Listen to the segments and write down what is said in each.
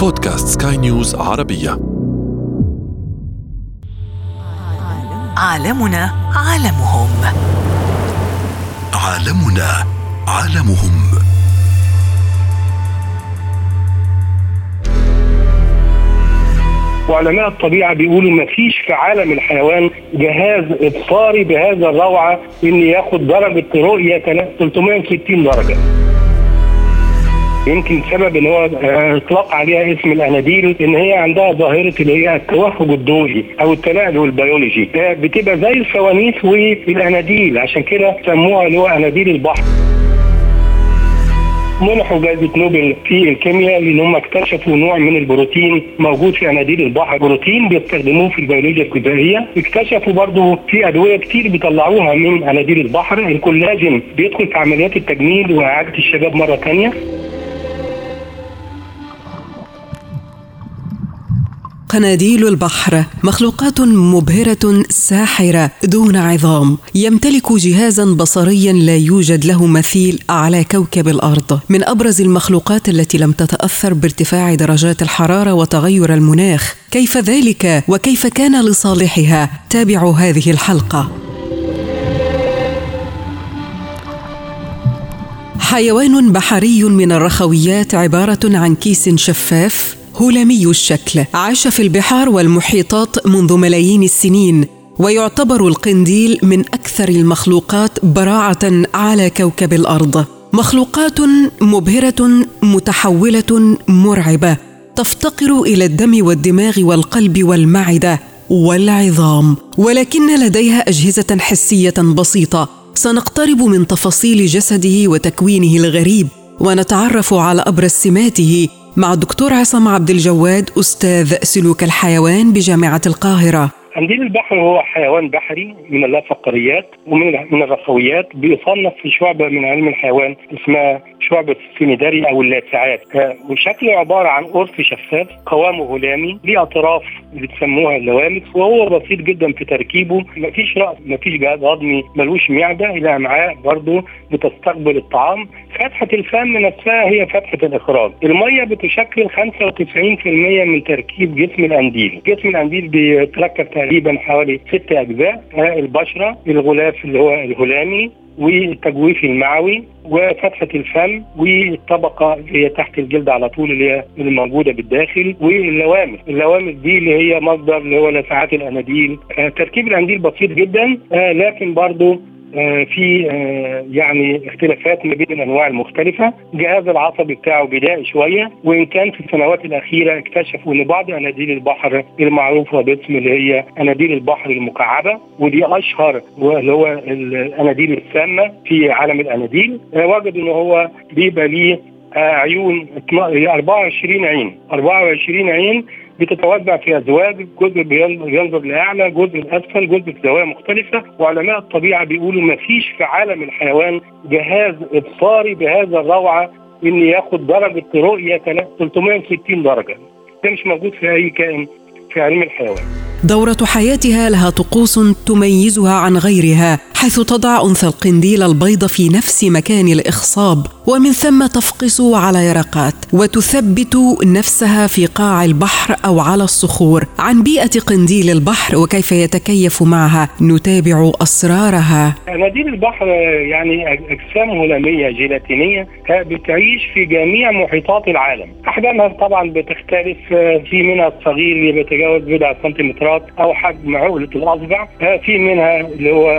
بودكاست سكاي نيوز عربية. عالمنا عالمهم. عالمنا عالمهم. وعلماء الطبيعة بيقولوا ما فيش في عالم الحيوان جهاز إبصاري بهذا الروعة ان ياخد درجة رؤية 360 درجة. يمكن سبب إن هو آه، إطلاق عليها اسم الاناديل إن هي عندها ظاهرة اللي هي التوهج الضوئي أو التلألؤ البيولوجي. بتبقى زي الفوانيس والأناديل عشان كده سموها اللي هو أناديل البحر. منحوا جائزة نوبل في الكيمياء لأن هم اكتشفوا نوع من البروتين موجود في أناديل البحر. بروتين بيستخدموه في البيولوجيا الغذائية اكتشفوا برضه في أدوية كتير بيطلعوها من أناديل البحر. الكولاجين بيدخل في عمليات التجميل وإعادة الشباب مرة ثانية قناديل البحر مخلوقات مبهرة ساحرة دون عظام يمتلك جهازا بصريا لا يوجد له مثيل على كوكب الأرض. من أبرز المخلوقات التي لم تتأثر بارتفاع درجات الحرارة وتغير المناخ. كيف ذلك؟ وكيف كان لصالحها؟ تابعوا هذه الحلقة. حيوان بحري من الرخويات عبارة عن كيس شفاف هلامي الشكل. عاش في البحار والمحيطات منذ ملايين السنين ويعتبر القنديل من أكثر المخلوقات براعة على كوكب الأرض. مخلوقات مبهرة متحولة مرعبة تفتقر إلى الدم والدماغ والقلب والمعدة والعظام. ولكن لديها أجهزة حسية بسيطة. سنقترب من تفاصيل جسده وتكوينه الغريب ونتعرف على أبرز سماته مع الدكتور عصام عبد الجواد أستاذ سلوك الحيوان بجامعة القاهرة. قنديل البحر هو حيوان بحري من اللافقريات ومن من الرخويات بيصنف في شعبة من علم الحيوان اسمها شعبة السيميداري أو اللاسعات آه، وشكله عبارة عن قرص شفاف قوامه هلامي ليه اطراف بتسموها اللوامس وهو بسيط جدا في تركيبه. مفيش رأس مفيش جهاز هضمي ملوش معدة الامعاء برضه بتستقبل الطعام. فتحة الفم نفسها هي فتحة الإخراج. المية بتشكل 95% من تركيب جسم القنديل جسم القنديل بيتركب تقريبا حوالي ست أجزاء البشرة الغلاف اللي هو الهلامي والتجويف المعوي وفتحة الفم والطبقة اللي هي تحت الجلد على طول اللي هي اللي موجودة بالداخل واللوامس. اللوامس دي اللي هي مصدر اللي هو لسعات الأناديل. آه تركيب الأناديل بسيط جدا آه لكن برضو آه، في آه، يعني اختلافات ما بين الأنواع المختلفة، الجهاز العصبي بتاعه بدائي شوية وإن كان في السنوات الأخيرة اكتشفوا إن بعض أناديل البحر المعروفه باسم اللي هي أناديل البحر المكعبة ودي أشهر اللي هو الأناديل السامة في عالم الأناديل، آه، وجدوا إن هو بيبقى ليه عيون 24 عين. 24 عين بتتوزع في أزواج جزء بينظر لأعلى جزء لأسفل جزء في زوايا مختلفة. وعلماء الطبيعة بيقولوا ما فيش في عالم الحيوان جهاز إبصاري بهذا الروعة ان ياخد درجة رؤية 360 درجة. ده مش موجود في أي كائن في علم الحيوان. دورة حياتها لها طقوس تميزها عن غيرها حيث تضع أنثى القنديل البيض في نفس مكان الإخصاب ومن ثم تفقس على يرقات وتثبت نفسها في قاع البحر أو على الصخور. عن بيئة قنديل البحر وكيف يتكيف معها نتابع أسرارها. قنديل البحر يعني أجسام هلامية جيلاتينية بتعيش في جميع محيطات العالم. أحجامها طبعا بتختلف في منها الصغير اللي بيتجاوز بضع سنتيمترات أو حجم عقلة الأصبع في منها اللي هو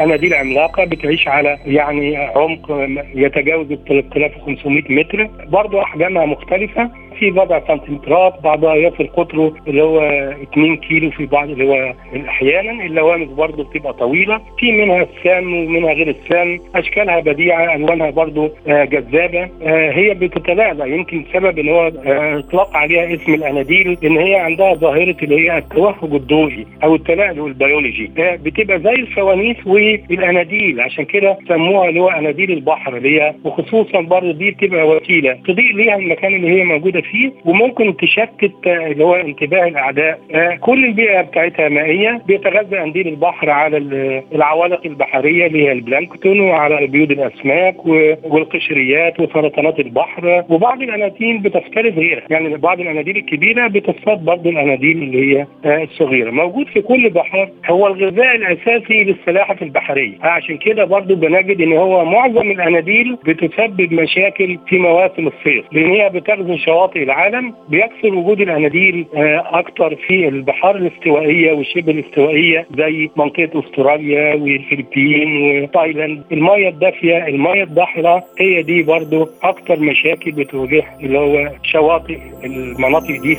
أناديل عملاقة بتعيش على يعني عمق يتجاوز 3500 متر. برضه أحجامها مختلفة في بضع سنتيمترات بعضها يصل قطره اللي هو 2 كيلو في بعض اللي هو أحيانا اللوامس برضه بتبقى طويلة. في منها السام ومنها غير السام. أشكالها بديعة ألوانها برضه آه، جذابة. آه، هي بتتلاعب. يمكن سبب إن هو آه، اطلاق عليها اسم الأناديل إن هي عندها ظاهرة اللي هي التوهج الضوئي أو التلألؤ البيولوجي. بتبقى زي الفوانيس والأناديل. عشان كده سموها اللي هو أناديل البحر اللي هي وخصوصا برضه دي بتبقى وسيلة تضيء ليها المكان اللي هي موجودة فيه وممكن تشتت آه، اللي هو انتباه الأعداء. آه، كل البيئة بتاعتها مائية. بيتغذى قنديل البحر على ال- العوالق البحرية اللي هي البلانكتون وعلى بيوت الأسماك والقشريات وسرطانات البحر. وبعض الأناديل بتفترس غيرها. يعني بعض الأناديل الكبيرة بتصطاد برضه الأناديل اللي هي آه، الصغيرة. موجود في كل البحار هو الغذاء الأساسي للسلاحف البحرية. عشان كده برضه بنجد إن هو معظم الأناديل بتسبب مشاكل في مواسم الصيف. لأن هي بتغزو شواطئ العالم بيكثر وجود الأناديل آه، أكتر في البحار الاستوائية والشبه الاستوائية زي منطقة أستراليا والفلبين وتايلاند. الميه الدافية الميه الضحله هي دي برضه أكتر مشاكل بتواجه اللي هو شواطئ المناطق دي.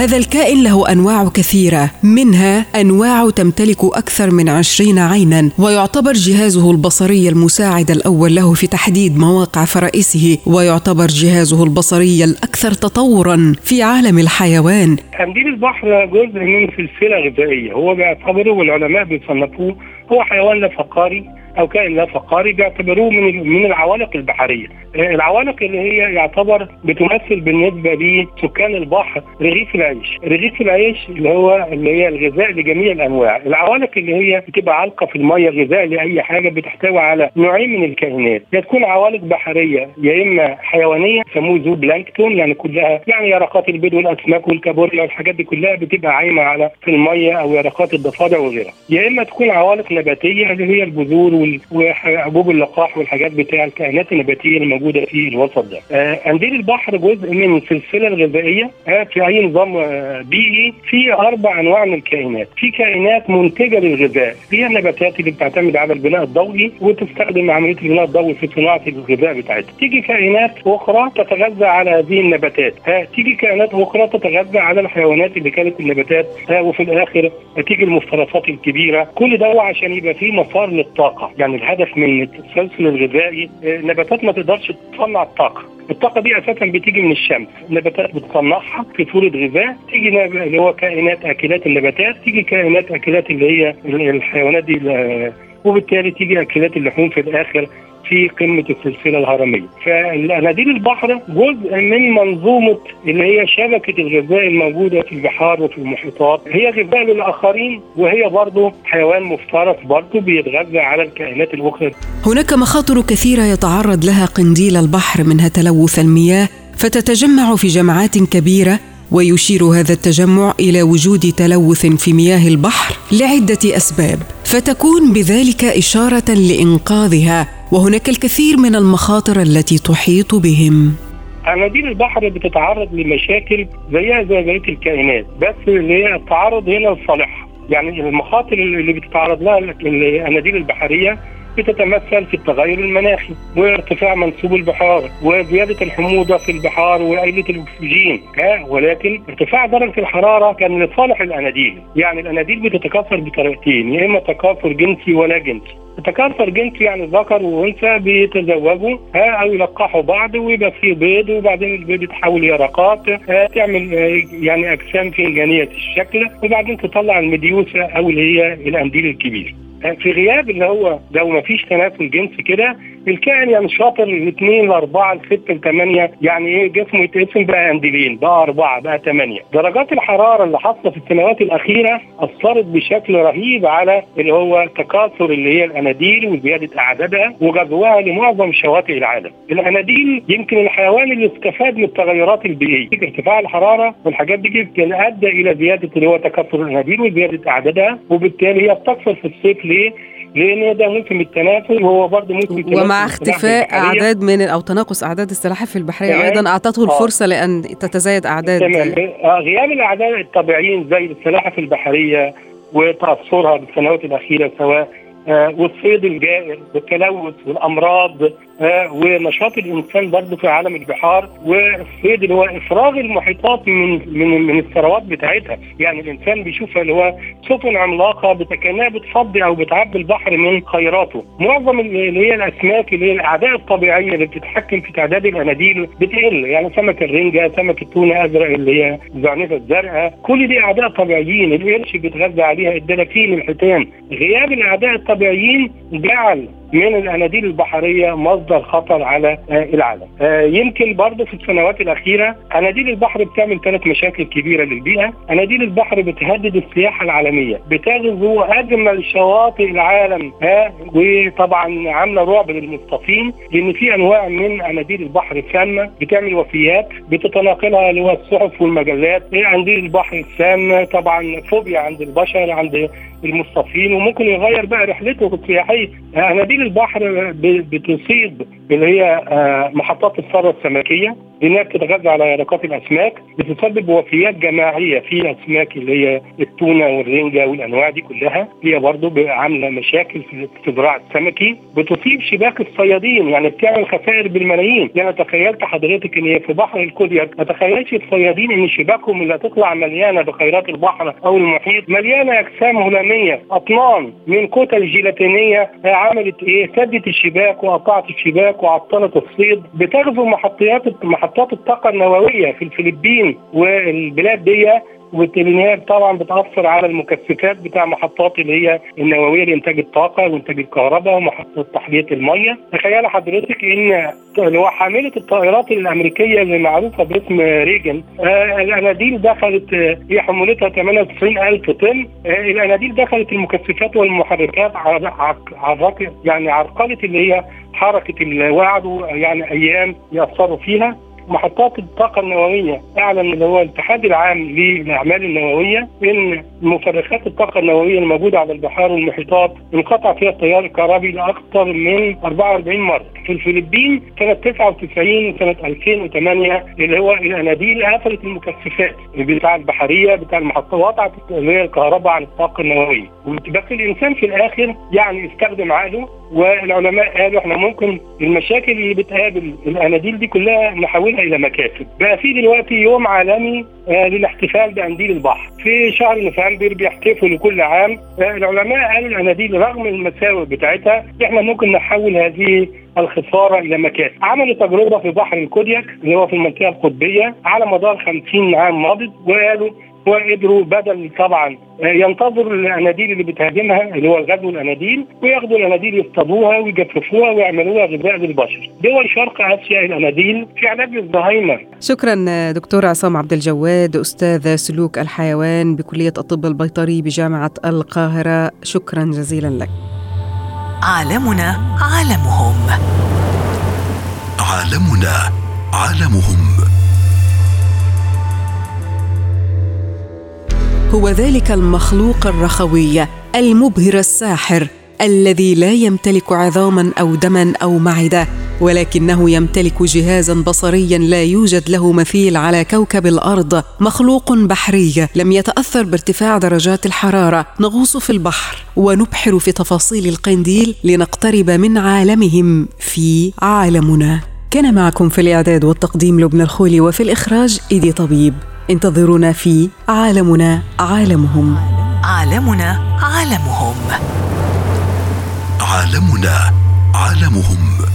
هذا الكائن له أنواع كثيرة منها أنواع تمتلك أكثر من عشرين عينا ويعتبر جهازه البصري المساعد الأول له في تحديد مواقع فرائسه ويعتبر جهازه البصري الأكثر تطورا في عالم الحيوان. قنديل البحر جزء من سلسلة غذائية هو بيعتبره والعلماء بيصنفوه هو حيوان لا فقاري أو كائن لا فقاري بيعتبروه من من العوالق البحرية. آه، العوالق اللي هي يعتبر بتمثل بالنسبة لسكان البحر رغيف العيش. رغيف العيش اللي هو اللي هي الغذاء لجميع الأنواع. العوالق اللي هي بتبقى علقه في المية غذاء لأي حاجة بتحتوي على نوعين من الكائنات. يا تكون عوالق بحرية يا إما حيوانية يسموه زو بلانكتون يعني كلها يعني يرقات البيض والأسماك والكابوريا والحاجات دي كلها بتبقى عايمة على في المية أو يرقات الضفادع وغيرها. يا إما تكون عوالق نباتية اللي هي البذور وال- وحبوب اللقاح والحاجات بتاع الكائنات النباتية اللي موجودة في الوسط ده. آه، قنديل البحر جزء من السلسلة الغذائية آه، في أي نظام آه، بيئي في أربع أنواع من الكائنات. في كائنات منتجة للغذاء هي النباتات اللي بتعتمد على البناء الضوئي وتستخدم عملية البناء الضوئي في صناعة الغذاء بتاعتها. تيجي كائنات أخرى تتغذى على هذه النباتات. تيجي كائنات أخرى تتغذى على الحيوانات اللي كانت النباتات. وفي الآخر تيجي المفترسات الكبيرة. كل ده عشان يبقى في مسار للطاقة. يعني الهدف من التسلسل الغذائي آه، النباتات ما تقدرش تصنع الطاقة. الطاقة دي أساسا بتيجي من الشمس، النباتات بتصنعها في صورة غذاء، تيجي اللي هو كائنات أكلات النباتات، تيجي كائنات أكلات اللي هي ال- الحيوانات دي ال- وبالتالي تيجي أكلات اللحوم في الآخر. في قمة السلسلة الهرمية. فالأناديل البحر جزء من منظومة اللي هي شبكة الغذاء الموجودة في البحار وفي المحيطات. هي غذاء للآخرين وهي برضه حيوان مفترس برضه بيتغذى على الكائنات الأخرى. هناك مخاطر كثيرة يتعرض لها قنديل البحر منها تلوث المياه فتتجمع في جمعات كبيرة ويشير هذا التجمع إلى وجود تلوث في مياه البحر لعدة أسباب فتكون بذلك إشارة لإنقاذها وهناك الكثير من المخاطر التي تحيط بهم. اناديل البحر بتتعرض لمشاكل زيها زي بقية الكائنات بس اللي هي التعرض هنا لصالحها. يعني المخاطر اللي بتتعرض لها الاناديل البحرية بتتمثل في التغير المناخي وارتفاع منسوب البحار وزياده الحموضة في البحار وقله الأكسجين. ها ولكن ارتفاع درجة الحرارة كان لصالح الأناديل. يعني الأناديل بتتكاثر بطريقتين يا إما تكاثر جنسي ولا جنسي. التكاثر جنسي يعني ذكر وأنثى بيتزوجوا ها أو يلقحوا بعض ويبقى فيه بيض وبعدين البيض يتحول يرقات تعمل آه، يعني أجسام فنجانيه الشكل وبعدين تطلع المديوسة أو اللي هي الأنديل الكبير. في غياب اللي هو لو ما فيش تناسل جنسي كده الكائن ينشطر الاثنين لاربعه لستة لثمانيه يعني إيه؟ جسمه يتقسم بقى انديلين بقى أربعة بقى ثمانيه درجات الحرارة اللي حاصلة في السنوات الأخيرة أثرت بشكل رهيب على اللي هو تكاثر اللي هي الأناديل وزيادة أعدادها وغزوها لمعظم شواطئ العالم. الأناديل يمكن الحيوان اللي استفاد من التغيرات البيئية. ارتفاع الحرارة والحاجات دي أدى إلى زيادة اللي هو تكاثر الأناديل وزيادة أعدادها وبالتالي هي بتكثر في الصيف ليه؟ لأن ده موسم التناسل وهو برضه موسم ومع اختفاء. أعداد من أو تناقص أعداد السلاحف البحرية تمام. أيضا أعطته آه. الفرصة لأن تتزايد أعداد تمام آه، غياب الاعداء الطبيعيين زي السلاحف البحرية وتأثرها بالسنوات الأخيرة سواء آه، والصيد الجائر والتلوث والأمراض آه، ونشاط الإنسان برضه في عالم البحار والصيد اللي هو إفراغ المحيطات من من من الثروات بتاعتها. يعني الإنسان بيشوفها اللي هو سفن عملاقة كانها بتفضي أو بتعبي البحر من خيراته. معظم اللي اللي هي الأسماك اللي هي الأعداء الطبيعية اللي بتتحكم في تعداد الأناديل بتقل. يعني سمك الرنجة سمك التونة أزرق اللي هي الزعنفه الزرقاء كل دي أعداء طبيعيين القرش بيتغذى عليها الدلافين الحيتان. غياب الأعداء الطبيعيين جعل من الأناديل البحرية مصدر خطر على آه، العالم. آه، يمكن برضه في السنوات الأخيرة أناديل البحر بتعمل ثلاث مشاكل كبيرة للبيئة، أناديل البحر بتهدد السياحة العالمية، بتغزو أجمل شواطئ العالم ها وطبعا عاملة رعب للمصطفين لأن في أنواع من أناديل البحر السامة بتعمل وفيات بتتناقلها اللي هو الصحف والمجلات، أناديل البحر السامة طبعا فوبيا عند البشر عند المصطفين وممكن يغير بقى رحلته السياحية. أناديل البحر بتصيب اللي هي آه، محطات الثروة السمكية؟ لانها بتتغذى على يرقات الأسماك بتسبب وفيات جماعية. في الاسماك اللي هي التونة والرنجة والأنواع دي كلها هي برضه عاملة مشاكل في الزراعه السمكي. بتصيب شباك الصيادين يعني بتعمل خسائر بالملايين. يعني تخيلت حضرتك إن في بحر الكودياك ما تخيلش الصيادين إن شباكهم اللي هتطلع مليانة بخيرات البحر أو المحيط مليانة أجسام هلامية أطنان من كتل جيلاتينية عملت إيه سدت الشباك وقطعت الشباك وعطلت الصيد. بتغزو محطيات محطات الطاقة النووية في الفلبين والبلاد دي وبالتالي طبعا بتأثر على المكثفات بتاع محطات اللي هي النووية لانتاج الطاقة وإنتاج الكهرباء ومحطات تحليه المية. تخيل حضرتك إن اللي هو حاملة الطائرات الأمريكية اللي معروفة باسم ريجن آه الأناديل دخلت آه هي حمولتها 98000 طن. آه الأناديل دخلت المكثفات والمحركات عرقت يعني عرقلت اللي هي حركة الوعد يعني أيام يأثروا فيها. محطات الطاقة النووية. أعلن اللي هو الاتحاد العام للأعمال النووية إن مفرخات الطاقة النووية الموجودة على البحار والمحيطات انقطع فيها التيار الكهربي لأكثر من 44 مرة. في الفلبين سنة 99 سنة 2008 اللي هو الأناديل قفلت المكثفات. بتاع البحرية بتاع المحطات وقطعت اللي هي الكهرباء عن الطاقة النووية. بس الإنسان في الآخر يعني استخدم عقله والعلماء قالوا إحنا ممكن المشاكل اللي بتقابل الأناديل دي كلها نحولها إلى مكاسب بقى في دلوقتي يوم عالمي آه للاحتفال بانديل البحر. في شهر نوفمبر بيحتفلوا كل عام آه العلماء قالوا الاناديل رغم المساوئ بتاعتها إحنا ممكن نحول هذه الخسارة إلى مكاسب عملوا تجربة في بحر الكودياك اللي هو في المنطقة القطبية على مدار 50 عام ماضي وقالوا وقدروا بدل طبعا ينتظروا الأناديل اللي بتهاجمها اللي هو الغزو الأناديل وياخدوا الأناديل يصطادوها ويجففوها ويعملوها غذاء للبشر. دول شرق آسيا الأناديل في علاج الزهايمر. شكرا دكتور عصام عبد الجواد أستاذ سلوك الحيوان بكلية الطب البيطري بجامعة القاهرة، شكرا جزيلا لك. عالمنا عالمهم. هو ذلك المخلوق الرخوي المبهر الساحر الذي لا يمتلك عظاما أو دما أو معدة ولكنه يمتلك جهازا بصريا لا يوجد له مثيل على كوكب الأرض مخلوق بحري لم يتأثر بارتفاع درجات الحرارة نغوص في البحر ونبحر في تفاصيل القنديل لنقترب من عالمهم في عالمنا. كان معكم في الإعداد والتقديم لبنى الخولي وفي الإخراج إيدي طبيب. انتظرونا في عالمنا عالمهم. عالمنا عالمهم. عالمنا عالمهم.